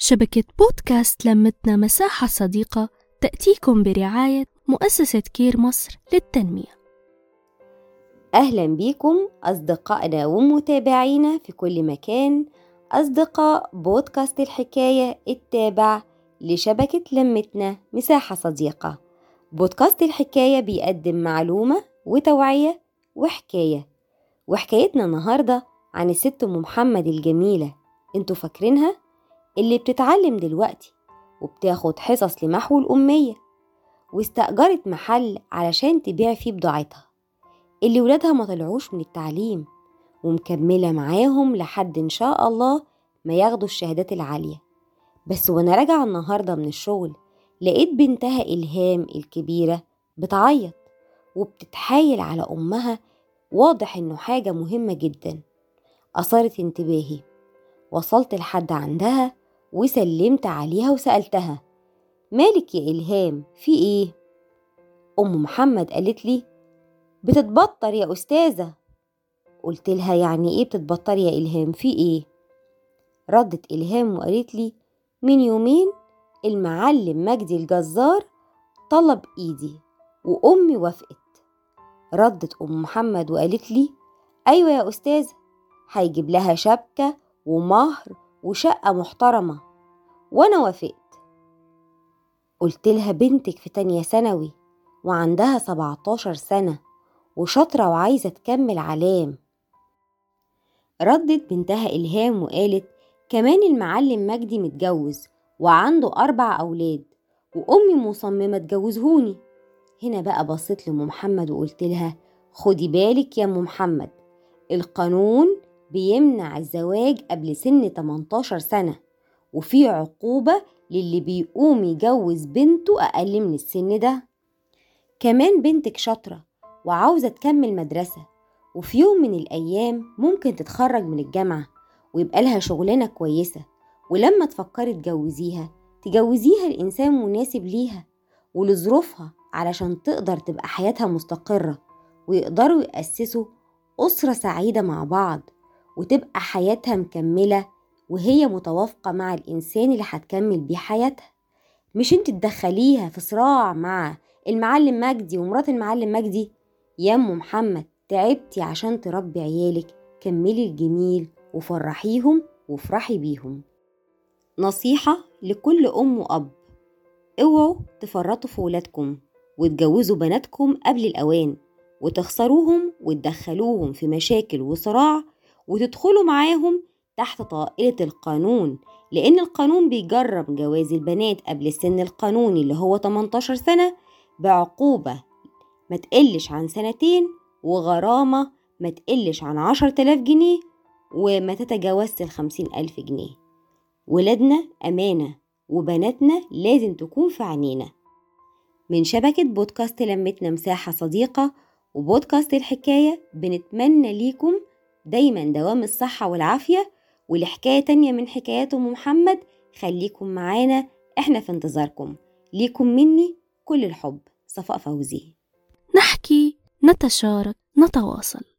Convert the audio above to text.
شبكة بودكاست لمتنا مساحة صديقة تأتيكم برعاية مؤسسة كير مصر للتنمية. أهلا بيكم أصدقائنا ومتابعينا في كل مكان. أصدقاء بودكاست الحكاية التابع لشبكة لمتنا مساحة صديقة. بودكاست الحكاية بيقدم معلومة وتوعية وحكاية. وحكايتنا النهاردة عن الست أم محمد الجميلة. أنتوا فاكرينها؟ اللي بتتعلم دلوقتي وبتاخد حصص لمحو الأمية واستأجرت محل علشان تبيع فيه بضاعتها. اللي ولادها ما طلعوش من التعليم ومكملة معاهم لحد إن شاء الله ما ياخدوا الشهادات العالية. بس وأنا راجعة النهاردة من الشغل لقيت بنتها إلهام الكبيرة بتعيط وبتتحايل على أمها واضح إنه حاجة مهمة جدا. أثارت انتباهي. وصلت لحد عندها وسلمت عليها وسألتها مالك يا إلهام في إيه؟ أم محمد قالت لي بتتبطر يا أستاذة قلت لها يعني إيه بتتبطر يا إلهام في إيه؟ ردت إلهام وقالت لي من يومين المعلم مجدي الجزار طلب إيدي وأمي وافقت ردت أم محمد وقالت لي أيوة يا أستاذة هيجيب لها شبكة ومهر وشقة محترمة. وأنا وافقت. قلت لها بنتك في تانية ثانوي وعندها سبعتاشر سنة وشاطرة وعايزة تكمل علام. ردت بنتها إلهام وقالت كمان المعلم مجدي متجوز وعنده أربع أولاد وأمي مصممة تجوزهوني. هنا بقى بصيت لأم محمد وقلت لها خدي بالك يا أم محمد القانون بيمنع الزواج قبل سن 18 سنة وفي عقوبة للي بيقوم يجوز بنته أقل من السن ده. كمان بنتك شاطرة وعاوزة تكمل مدرسة وفي يوم من الأيام ممكن تتخرج من الجامعة ويبقى لها شغلانة كويسة ولما تفكري تجوزيها تجوزيها لإنسان مناسب ليها ولظروفها علشان تقدر تبقى حياتها مستقرة ويقدروا يأسسوا أسرة سعيدة مع بعض. وتبقى حياتها مكملة وهي متوافقة مع الإنسان اللي هتكمل بيه حياتها. مش انت تدخليها في صراع مع المعلم مجدي ومرات المعلم مجدي؟ يا ام محمد تعبتي عشان تربي عيالك. كملي الجميل وفرحيهم وافرحي بيهم. نصيحة لكل أم وأب اوعوا تفرطوا في ولادكم وتجوزوا بناتكم قبل الأوان وتخسروهم وتدخلوهم في مشاكل وصراع وتدخلوا معاهم تحت طائلة القانون لأن القانون بيجرم جواز البنات قبل السن القانوني اللي هو 18 سنة بعقوبة ما تقلش عن سنتين وغرامة ما تقلش عن عشر تلاف جنيه وما تتجاوزش الخمسين ألف جنيه. ولادنا أمانة وبناتنا لازم تكون في عينينا. من شبكة بودكاست لمتنا مساحة صديقة وبودكاست الحكاية بنتمنى ليكم دايما دوام الصحة والعافية ولحكاية تانية من حكايات أم محمد خليكم معانا إحنا في انتظاركم. ليكم مني كل الحب. صفاء فوزي. نحكي نتشارك نتواصل.